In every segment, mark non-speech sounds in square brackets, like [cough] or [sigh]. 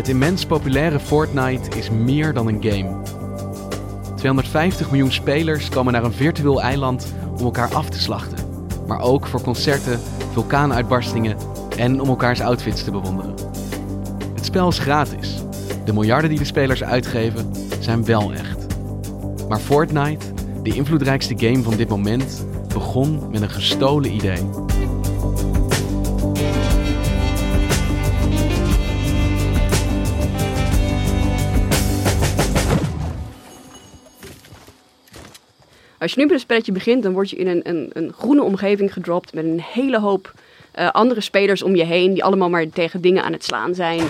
Het immens populaire Fortnite is meer dan een game. 250 miljoen spelers komen naar een virtueel eiland om elkaar af te slachten. Maar ook voor concerten, vulkaanuitbarstingen en om elkaars outfits te bewonderen. Het spel is gratis. De miljarden die de spelers uitgeven zijn wel echt. Maar Fortnite, de invloedrijkste game van dit moment, begon met een gestolen idee. Als je nu met een spelletje begint, dan word je in een, een, een groene omgeving gedropt met een hele hoop uh, andere spelers om je heen die allemaal maar tegen dingen aan het slaan zijn.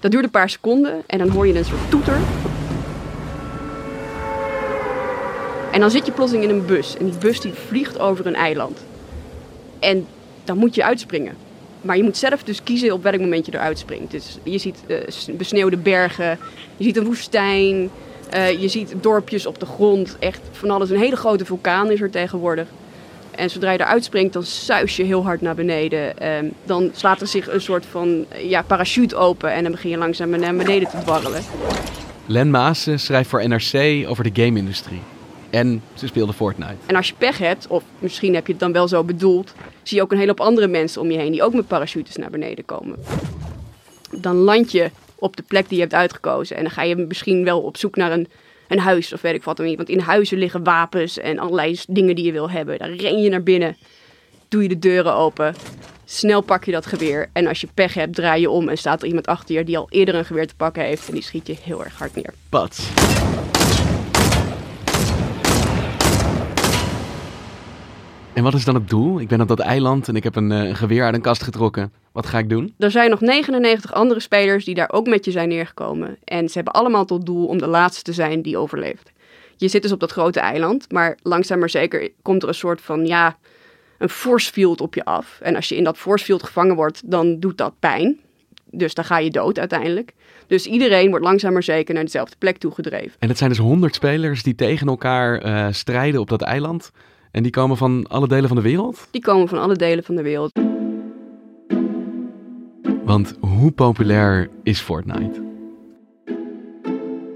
Dat duurt een paar seconden en dan hoor je een soort toeter. En dan zit je plotseling in een bus en die bus die vliegt over een eiland. En dan moet je uitspringen. Maar je moet zelf dus kiezen op welk moment je eruit springt. Dus je ziet uh, besneeuwde bergen, je ziet een woestijn, uh, je ziet dorpjes op de grond. Echt van alles. Een hele grote vulkaan is er tegenwoordig. En zodra je eruit springt, dan suis je heel hard naar beneden. Um, dan slaat er zich een soort van ja, parachute open en dan begin je langzaam naar beneden te dwarrelen. Len Maassen schrijft voor NRC over de game-industrie. En ze speelde Fortnite. En als je pech hebt, of misschien heb je het dan wel zo bedoeld, zie je ook een hele hoop andere mensen om je heen die ook met parachutes naar beneden komen. Dan land je op de plek die je hebt uitgekozen en dan ga je misschien wel op zoek naar een, een huis of weet ik wat. Want in huizen liggen wapens en allerlei dingen die je wil hebben. Dan ren je naar binnen, doe je de deuren open, snel pak je dat geweer. En als je pech hebt, draai je om en staat er iemand achter je die al eerder een geweer te pakken heeft en die schiet je heel erg hard neer. Pats. En wat is dan het doel? Ik ben op dat eiland en ik heb een, uh, een, geweer uit een kast getrokken. Wat ga ik doen? Er zijn nog 99 andere spelers die daar ook met je zijn neergekomen. En ze hebben allemaal tot doel om de laatste te zijn die overleeft. Je zit dus op dat grote eiland, maar langzaam maar zeker komt er een soort van, ja, een force field op je af. En als je in dat force field gevangen wordt, dan doet dat pijn. Dus dan ga je dood uiteindelijk. Dus iedereen wordt langzaam maar zeker naar dezelfde plek toegedreven. En het zijn dus 100 spelers die tegen elkaar uh, strijden op dat eiland. En die komen van alle delen van de wereld? Die komen van alle delen van de wereld. Want hoe populair is Fortnite?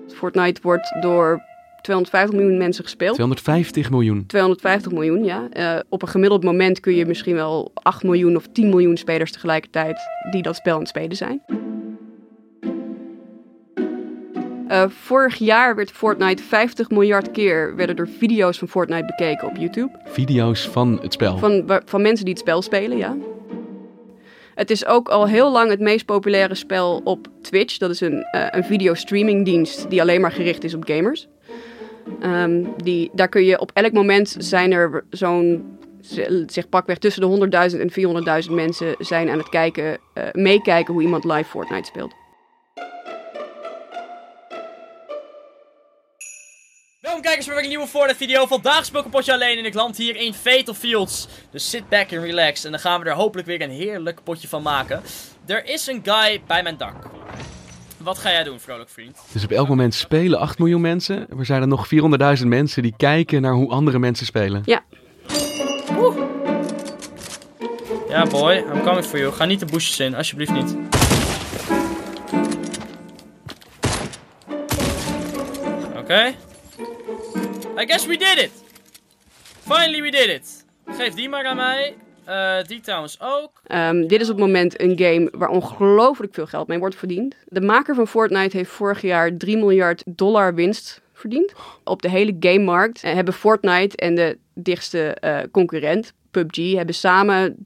Fortnite wordt door 250 miljoen mensen gespeeld. 250 miljoen? 250 miljoen, ja. Uh, op een gemiddeld moment kun je misschien wel 8 miljoen of 10 miljoen spelers tegelijkertijd die dat spel aan het spelen zijn. Uh, vorig jaar werd Fortnite 50 miljard keer werden er video's van Fortnite bekeken op YouTube. Video's van het spel? Van, van mensen die het spel spelen, ja. Het is ook al heel lang het meest populaire spel op Twitch. Dat is een, uh, een videostreamingdienst die alleen maar gericht is op gamers. Um, die, daar kun je op elk moment zijn er zo'n zeg pakweg tussen de 100.000 en 400.000 mensen zijn aan het kijken, uh, meekijken hoe iemand live Fortnite speelt. Welkom kijkers bij een nieuwe Fortnite video. Vandaag speel ik een potje alleen en ik land hier in Fatal Fields. Dus sit back en relax en dan gaan we er hopelijk weer een heerlijk potje van maken. Er is een guy bij mijn dak. Wat ga jij doen, vrolijk vriend? Dus op elk moment spelen 8 miljoen mensen. Er zijn er nog 400.000 mensen die kijken naar hoe andere mensen spelen. Ja. Oeh. Ja boy, I'm coming for you. Ga niet de bushes in, alsjeblieft niet. Guess we did it! Finally we did it! Geef die maar aan mij. Uh, die trouwens ook. Um, dit is op het moment een game waar ongelooflijk veel geld mee wordt verdiend. De maker van Fortnite heeft vorig jaar 3 miljard dollar winst verdiend. Op de hele gamemarkt uh, hebben Fortnite en de dichtste uh, concurrent, PUBG, hebben samen 2,5%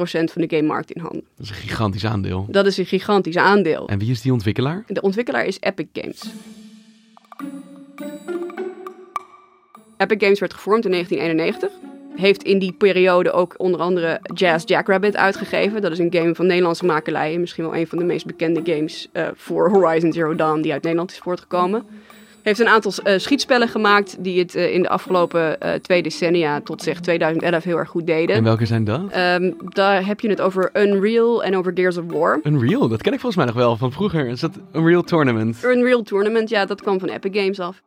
van de gamemarkt in handen. Dat is een gigantisch aandeel. Dat is een gigantisch aandeel. En wie is die ontwikkelaar? De ontwikkelaar is Epic Games. Epic Games werd gevormd in 1991. Heeft in die periode ook onder andere Jazz Jackrabbit uitgegeven. Dat is een game van Nederlandse makelij. en Misschien wel een van de meest bekende games eh, voor Horizon Zero Dawn die uit Nederland is voortgekomen. Heeft een aantal eh, schietsspellen gemaakt die het eh, in de afgelopen twee decennia tot zeg 2011 heel erg goed deden. En welke zijn dat? Ehm, daar heb je het over Unreal en over Gears of War. Unreal, dat ken ik volgens mij nog wel van vroeger. Is dat Unreal Tournament? Unreal Tournament, ja, dat kwam van Epic Games af.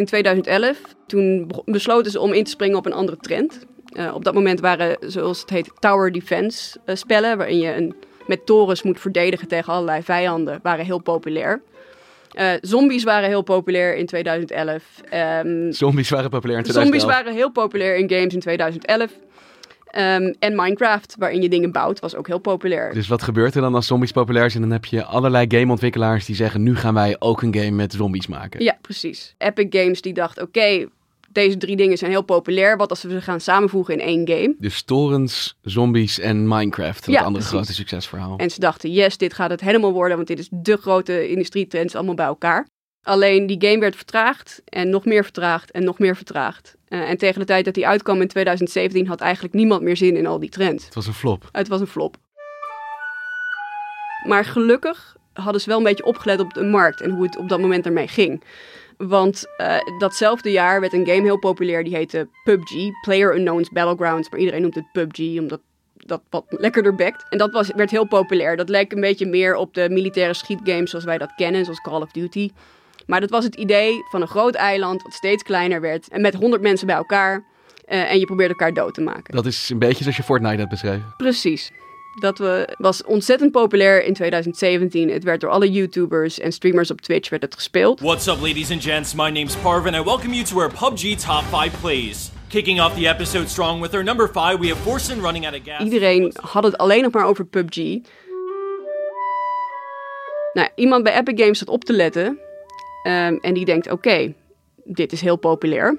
In 2011, toen besloten ze om in te springen op een andere trend. Eh, op dat moment waren, zoals het heet, tower defense eh, spellen, waarin je een, met torens moet verdedigen tegen allerlei vijanden, waren heel populair. Eh, zombies waren heel populair in 2011. Ehm, Zombies waren populair in 2011. Zombies waren heel populair in games in 2011. Ehm, en Minecraft, waarin je dingen bouwt, was ook heel populair. Dus wat gebeurt er dan als zombies populair zijn? Dan heb je allerlei gameontwikkelaars die zeggen... nu gaan wij ook een game met zombies maken. Ja, precies. Epic Games die dacht, oké, deze drie dingen zijn heel populair. Wat als we ze gaan samenvoegen in één game? Dus torens, zombies en Minecraft. Dat Ja, andere precies. grote succesverhaal. En ze dachten, yes, dit gaat het helemaal worden, want dit is de grote industrietrends allemaal bij elkaar. Alleen die game werd vertraagd en nog meer vertraagd en nog meer vertraagd. Eh, en tegen de tijd dat die uitkwam in 2017 had eigenlijk niemand meer zin in al die trends. Het was een flop. Het was een flop. Maar gelukkig hadden ze wel een beetje opgelet op de markt en hoe het op dat moment ermee ging. Want eh, datzelfde jaar werd een game heel populair, die heette PUBG, Player Unknown's Battlegrounds. Maar iedereen noemt het PUBG, omdat dat wat lekkerder bekt. En dat was, werd heel populair. Dat leek een beetje meer op de militaire schietgames zoals wij dat kennen, zoals Call of Duty. Maar dat was het idee van een groot eiland wat steeds kleiner werd. En met 100 mensen bij elkaar. eh, en je probeert elkaar dood te maken. Dat is een beetje zoals je Fortnite hebt beschreven. Precies. Dat we, was ontzettend populair in 2017. Het werd door alle YouTubers en streamers op Twitch werd het gespeeld. What's up, ladies and gents? My name's Parvin. I welcome you to our PUBG Top 5 Plays. Kicking off the episode strong with our number 5, we have Forsen running out of gas. Iedereen had het alleen nog maar over PUBG. Nou, iemand bij Epic Games zat op te letten. Ehm, en die denkt, oké, dit is heel populair.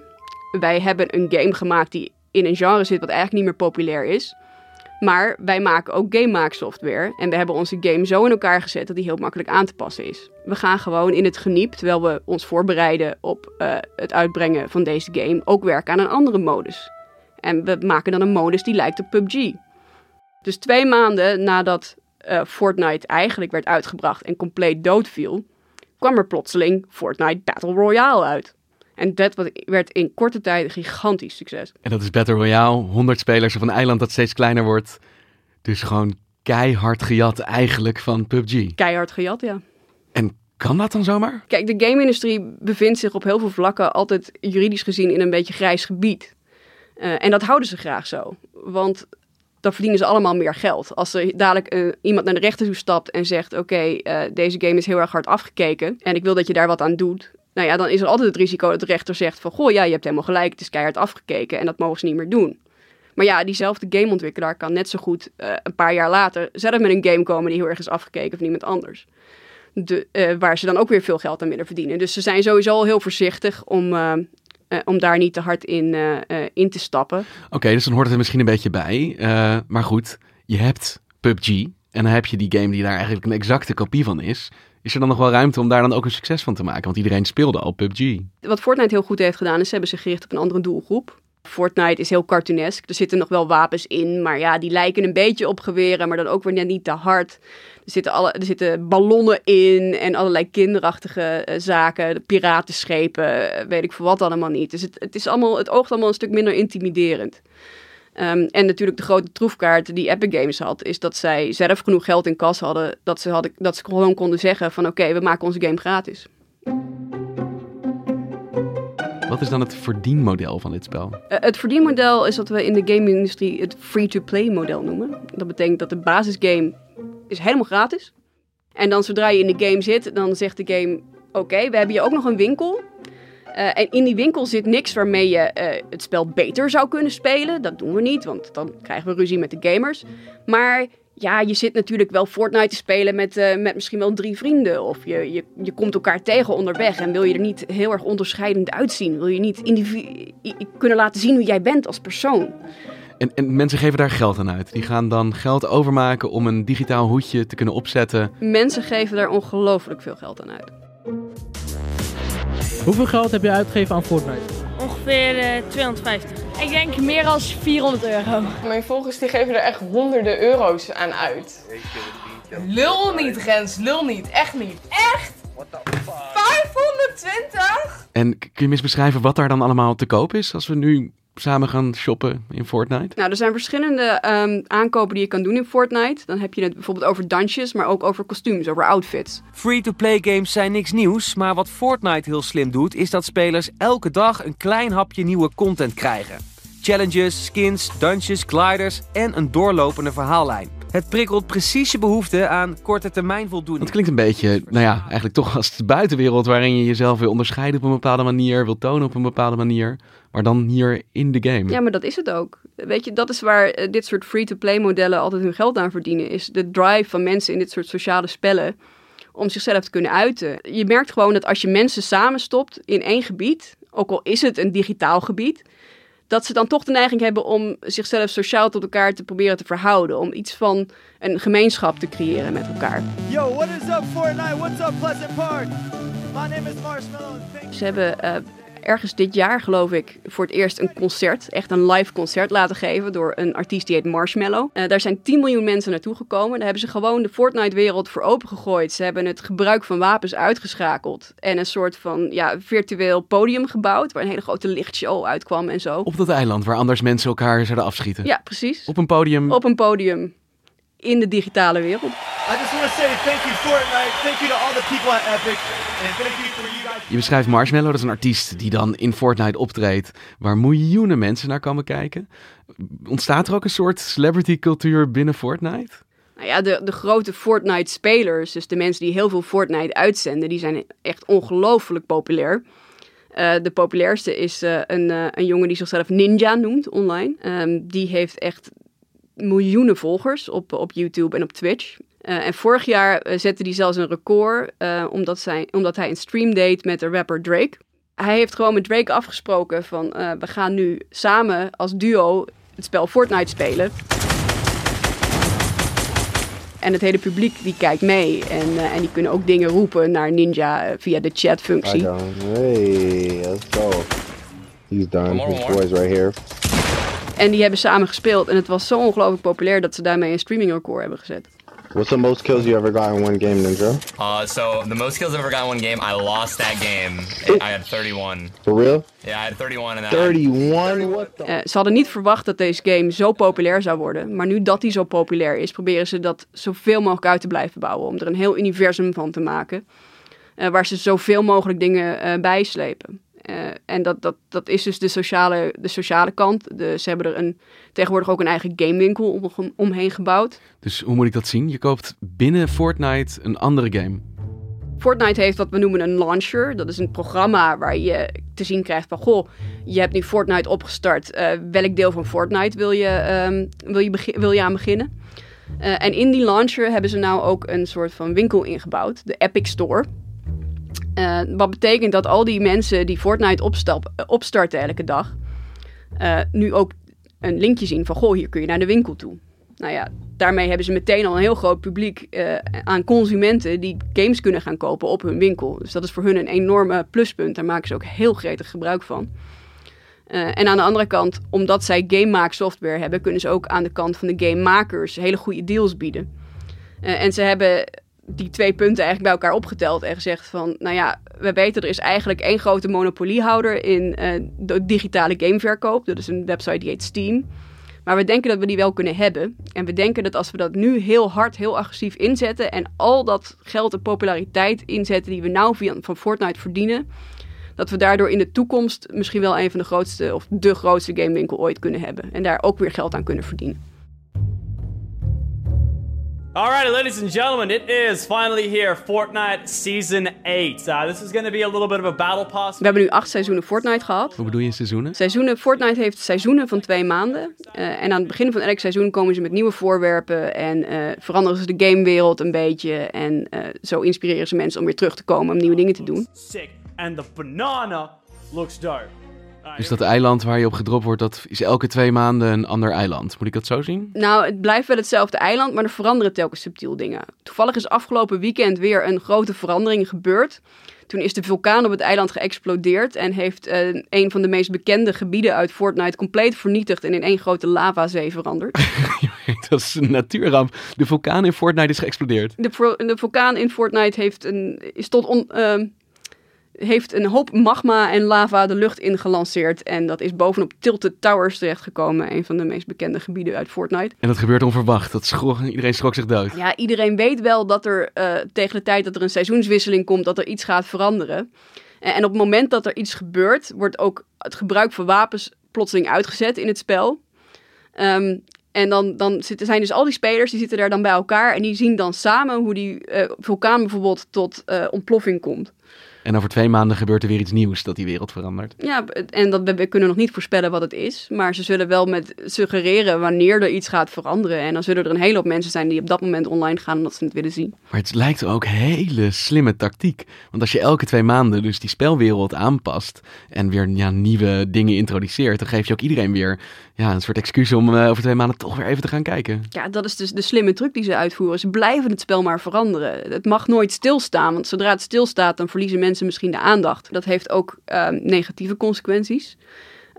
Wij hebben een game gemaakt die in een genre zit wat eigenlijk niet meer populair is. Maar wij maken ook game maaksoftware. En we hebben onze game zo in elkaar gezet dat die heel makkelijk aan te passen is. We gaan gewoon in het geniep, terwijl we ons voorbereiden op eh, het uitbrengen van deze game, ook werken aan een andere modus. En we maken dan een modus die lijkt op PUBG. Dus twee maanden nadat eh, Fortnite eigenlijk werd uitgebracht en compleet doodviel, kwam er plotseling Fortnite Battle Royale uit. En dat werd in korte tijd een gigantisch succes. En dat is Battle Royale. 100 spelers op een eiland dat steeds kleiner wordt. Dus gewoon keihard gejat eigenlijk van PUBG. Keihard gejat, ja. En kan dat dan zomaar? Kijk, de game-industrie bevindt zich op heel veel vlakken altijd juridisch gezien in een beetje grijs gebied. Eh, en dat houden ze graag zo. Want dan verdienen ze allemaal meer geld. Als er dadelijk eh, iemand naar de rechter toe stapt en zegt: Oké, eh, deze game is heel erg hard afgekeken en ik wil dat je daar wat aan doet. Nou ja, dan is er altijd het risico dat de rechter zegt: van goh, ja, je hebt helemaal gelijk, het is keihard afgekeken en dat mogen ze niet meer doen. Maar ja, diezelfde gameontwikkelaar kan net zo goed eh, een paar jaar later zelf met een game komen die heel erg is afgekeken van iemand anders de, waar ze dan ook weer veel geld aan willen verdienen. Dus ze zijn sowieso al heel voorzichtig om, eh, om daar niet te hard in, eh, eh, in te stappen. Oké, dus dan hoort het er misschien een beetje bij. Maar goed, je hebt PUBG. En dan heb je die game die daar eigenlijk een exacte kopie van is. Is er dan nog wel ruimte om daar dan ook een succes van te maken? Want iedereen speelde al PUBG. Wat Fortnite heel goed heeft gedaan, is ze hebben zich gericht op een andere doelgroep. Fortnite is heel cartoonesk. Er zitten nog wel wapens in, maar ja, die lijken een beetje op geweren, maar dan ook weer net niet te hard. Er zitten, alle, er zitten ballonnen in en allerlei kinderachtige eh, zaken, piratenschepen, eh, weet ik voor wat allemaal niet. Dus het, het, is allemaal, het oogt allemaal een stuk minder intimiderend. Ehm, en natuurlijk de grote troefkaart die Epic Games had, is dat zij zelf genoeg geld in kas hadden, dat ze, hadden, dat ze gewoon konden zeggen van oké, we maken onze game gratis. Wat is dan het verdienmodel van dit spel? Eh, het verdienmodel is wat we in de game-industrie het free-to-play model noemen. Dat betekent dat de basisgame is helemaal gratis. En dan zodra je in de game zit, dan zegt de game... Oké, we hebben hier ook nog een winkel. Eh, en in die winkel zit niks waarmee je eh, het spel beter zou kunnen spelen. Dat doen we niet, want dan krijgen we ruzie met de gamers. Maar ja, je zit natuurlijk wel Fortnite te spelen met, eh, met misschien wel drie vrienden. Of je, je, je komt elkaar tegen onderweg en wil je er niet heel erg onderscheidend uitzien. Wil je niet kunnen laten zien hoe jij bent als persoon. En, en mensen geven daar geld aan uit. Die gaan dan geld overmaken om een digitaal hoedje te kunnen opzetten. Mensen geven daar ongelooflijk veel geld aan uit. Hoeveel geld heb je uitgegeven aan Fortnite? Ongeveer eh 250. Ik denk meer dan 400 euro. Mijn volgers die geven er echt honderden euro's aan uit. Lul niet, Rens. Lul niet. Echt niet. Echt? 520? En kun je me eens beschrijven wat daar dan allemaal te koop is als we nu samen gaan shoppen in Fortnite? Nou, er zijn verschillende ehm, aankopen die je kan doen in Fortnite. Dan heb je het bijvoorbeeld over dansjes, maar ook over kostuums, over outfits. Free-to-play games zijn niks nieuws, maar wat Fortnite heel slim doet, is dat spelers elke dag een klein hapje nieuwe content krijgen. Challenges, skins, dungeons, gliders en een doorlopende verhaallijn. Het prikkelt precies je behoefte aan korte termijn voldoening. Het klinkt een beetje, nou ja, eigenlijk toch als de buitenwereld waarin je jezelf wil onderscheiden op een bepaalde manier, wil tonen op een bepaalde manier, maar dan hier in de game. Ja, maar dat is het ook. Weet je, dat is waar eh, dit soort free-to-play modellen altijd hun geld aan verdienen. Is de drive van mensen in dit soort sociale spellen om zichzelf te kunnen uiten. Je merkt gewoon dat als je mensen samenstopt in één gebied, ook al is het een digitaal gebied, dat ze dan toch de neiging hebben om zichzelf sociaal tot elkaar te proberen te verhouden. Om iets van een gemeenschap te creëren met elkaar. Yo, what is up Fortnite? What's up Pleasant Park? My name is Marshmallow. Ze hebben eh, ergens dit jaar, geloof ik, voor het eerst een concert, echt een live concert laten geven door een artiest die heet Marshmallow. Eh, daar zijn 10 miljoen mensen naartoe gekomen. Daar hebben ze gewoon de Fortnite-wereld voor opengegooid. Ze hebben het gebruik van wapens uitgeschakeld en een soort van ja, virtueel podium gebouwd waar een hele grote lichtshow uitkwam en zo. Op dat eiland waar anders mensen elkaar zouden afschieten. Ja, precies. Op een podium. Op een podium in de digitale wereld. I just want to say thank you Fortnite. Thank you to all the people at Epic. And thank you for you. Je beschrijft Marshmallow, dat is een artiest die dan in Fortnite optreedt, waar miljoenen mensen naar komen kijken. Ontstaat er ook een soort celebrity cultuur binnen Fortnite? Nou ja, de, de grote Fortnite-spelers, dus de mensen die heel veel Fortnite uitzenden, die zijn echt ongelooflijk populair. Eh, de populairste is eh, een, eh, een jongen die zichzelf Ninja noemt online. Ehm, die heeft echt miljoenen volgers op, op YouTube en op Twitch. Eh, en vorig jaar eh, zette hij zelfs een record eh, omdat, zij, omdat hij een stream deed met de rapper Drake. Hij heeft gewoon met Drake afgesproken van eh, we gaan nu samen als duo het spel Fortnite spelen. En het hele publiek die kijkt mee. En, eh, en die kunnen ook dingen roepen naar Ninja via de chatfunctie. Hey, let's go. He's done. His boy's right here. En die hebben samen gespeeld. En het was zo ongelooflijk populair dat ze daarmee een streaming record hebben gezet. What's the most kills you ever got in one game, Ninja? Uh, so the most kills I've ever got in one game, I lost that game. I had 31. For real? Yeah, I had 31 and then 31? What the? Eh, ze hadden niet verwacht dat deze game zo populair zou worden. Maar nu dat die zo populair is, proberen ze dat zoveel mogelijk uit te blijven bouwen. Om er een heel universum van te maken. eh, waar ze zoveel mogelijk dingen eh bijslepen. Eh, en dat, dat, dat is dus de sociale, de sociale kant. De, ze hebben er een, tegenwoordig ook een eigen gamewinkel om, omheen gebouwd. Dus hoe moet ik dat zien? Je koopt binnen Fortnite een andere game. Fortnite heeft wat we noemen een launcher. Dat is een programma waar je te zien krijgt van... Goh, je hebt nu Fortnite opgestart. Eh, welk deel van Fortnite wil je, ehm, wil je, wil je aan beginnen? Eh, en in die launcher hebben ze nou ook een soort van winkel ingebouwd. De Epic Store. Eh, wat betekent dat al die mensen die Fortnite eh, opstarten elke dag... eh, nu ook een linkje zien van... Goh, hier kun je naar de winkel toe. Nou ja, daarmee hebben ze meteen al een heel groot publiek aan consumenten die games kunnen gaan kopen op hun winkel. Dus dat is voor hun een enorme pluspunt. Daar maken ze ook heel gretig gebruik van. En aan de andere kant, omdat zij gamemaaksoftware hebben, kunnen ze ook aan de kant van de gamemakers hele goede deals bieden. En ze hebben die twee punten eigenlijk bij elkaar opgeteld en gezegd van, nou ja, we weten er is eigenlijk één grote monopoliehouder in eh, de digitale gameverkoop. Dat is een website die heet Steam. Maar we denken dat we die wel kunnen hebben. En we denken dat als we dat nu heel hard, heel agressief inzetten en al dat geld en populariteit inzetten die we nou via, van Fortnite verdienen, dat we daardoor in de toekomst misschien wel een van de grootste of de grootste gamewinkel ooit kunnen hebben. En daar ook weer geld aan kunnen verdienen. Alrighty, ladies and gentlemen, it is finally here, Fortnite Season 8. Uh, this is going to be a little bit of a battle pass. We hebben nu acht seizoenen Fortnite gehad. Hoe bedoel je seizoenen? Seizoenen, Fortnite heeft seizoenen van twee maanden. Eh, en aan het begin van elk seizoen komen ze met nieuwe voorwerpen en eh, veranderen ze de gamewereld een beetje. En eh, zo inspireren ze mensen om weer terug te komen om nieuwe dingen te doen. Sick. And the banana looks dope. Dus dat eiland waar je op gedropt wordt, dat is elke twee maanden een ander eiland. Moet ik dat zo zien? Nou, het blijft wel hetzelfde eiland, maar er veranderen telkens subtiel dingen. Toevallig is afgelopen weekend weer een grote verandering gebeurd. Toen is de vulkaan op het eiland geëxplodeerd en heeft uh, een van de meest bekende gebieden uit Fortnite compleet vernietigd en in één grote lavazee veranderd. [laughs] dat is een natuurramp. De vulkaan in Fortnite is geëxplodeerd. De, de vulkaan in Fortnite heeft een, is tot on, uh, heeft een hoop magma en lava de lucht ingelanceerd. En dat is bovenop Tilted Towers terechtgekomen. Een van de meest bekende gebieden uit Fortnite. En dat gebeurt onverwacht. Dat schrok, iedereen schrok zich dood. Ja, iedereen weet wel dat er uh, tegen de tijd dat er een seizoenswisseling komt, dat er iets gaat veranderen. En, en op het moment dat er iets gebeurt, wordt ook het gebruik van wapens plotseling uitgezet in het spel. Um, en dan, dan zitten, zijn dus al die spelers, die zitten daar dan bij elkaar. En die zien dan samen hoe die uh, vulkaan bijvoorbeeld tot uh, ontploffing komt. En over twee maanden gebeurt er weer iets nieuws dat die wereld verandert. Ja, en dat, we, we kunnen nog niet voorspellen wat het is. Maar ze zullen wel met suggereren wanneer er iets gaat veranderen. En dan zullen er een hele hoop mensen zijn die op dat moment online gaan omdat ze het willen zien. Maar het lijkt ook hele slimme tactiek. Want als je elke twee maanden dus die spelwereld aanpast en weer ja, nieuwe dingen introduceert, dan geef je ook iedereen weer ja, een soort excuus om uh, over twee maanden toch weer even te gaan kijken. Ja, dat is dus de slimme truc die ze uitvoeren. Ze blijven het spel maar veranderen. Het mag nooit stilstaan, want zodra het stilstaat, dan verliezen mensen misschien de aandacht. Dat heeft ook uh, negatieve consequenties.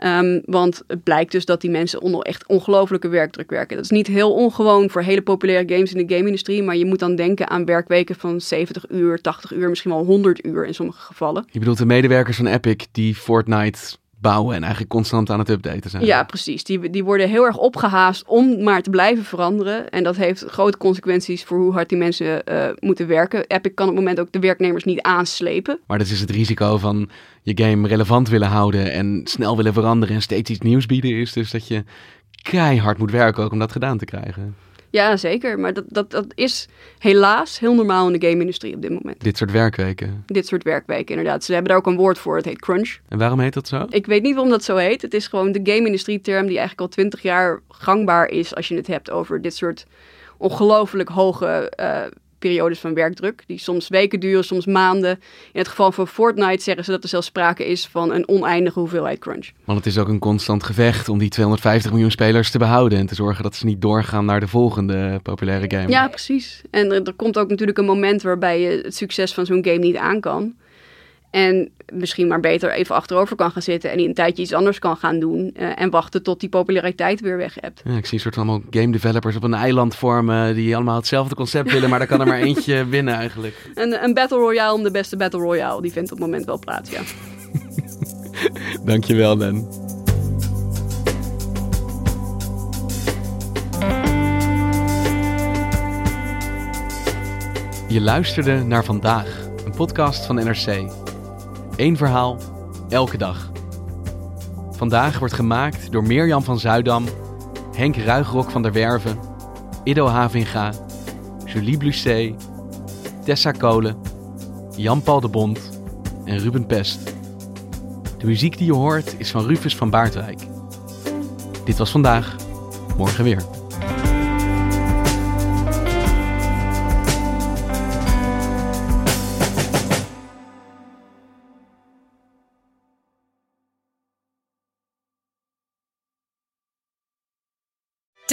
Um, want het blijkt dus dat die mensen onder echt ongelofelijke werkdruk werken. Dat is niet heel ongewoon voor hele populaire games in de game-industrie. Maar je moet dan denken aan werkweken van 70 uur, 80 uur, misschien wel 100 uur in sommige gevallen. Je bedoelt de medewerkers van Epic die Fortnite bouwen en eigenlijk constant aan het updaten zijn. Ja, precies. Die, die worden heel erg opgehaast om maar te blijven veranderen. En dat heeft grote consequenties voor hoe hard die mensen uh, moeten werken. Epic kan op het moment ook de werknemers niet aanslepen. Maar dat is het risico van je game relevant willen houden en snel willen veranderen en steeds iets nieuws bieden. Is dus dat je keihard moet werken ook om dat gedaan te krijgen. Ja, zeker. Maar dat, dat, dat is helaas heel normaal in de game-industrie op dit moment. Dit soort werkweken? Dit soort werkweken, inderdaad. Ze hebben daar ook een woord voor. Het heet crunch. En waarom heet dat zo? Ik weet niet waarom dat zo heet. Het is gewoon de game-industrie-term die eigenlijk al twintig jaar gangbaar is... als je het hebt over dit soort ongelooflijk hoge uh, periodes van werkdruk. Die soms weken duren, soms maanden. In het geval van Fortnite zeggen ze dat er zelfs sprake is van een oneindige hoeveelheid crunch. Want het is ook een constant gevecht om die 250 miljoen spelers te behouden. En te zorgen dat ze niet doorgaan naar de volgende populaire game. Ja, precies. En er, er komt ook natuurlijk een moment waarbij je het succes van zo'n game niet aan kan. En misschien maar beter even achterover kan gaan zitten en die een tijdje iets anders kan gaan doen. Uh, en wachten tot die populariteit weer weg hebt. Ja, ik zie een soort van allemaal game developers op een eiland vormen die allemaal hetzelfde concept willen, maar daar kan er maar eentje [laughs] winnen eigenlijk. Een, een Battle Royale om de beste Battle Royale, die vindt op het moment wel plaats, ja. [laughs] Dankjewel, Dan. Je luisterde naar vandaag, een podcast van NRC. Eén verhaal, elke dag. Vandaag wordt gemaakt door Mirjam van Zuidam, Henk Ruigrok van der Werven, Ido Havinga, Julie Blusset, Tessa Kolen, Jan-Paul de Bond en Ruben Pest. De muziek die je hoort is van Rufus van Baardwijk. Dit was vandaag, morgen weer.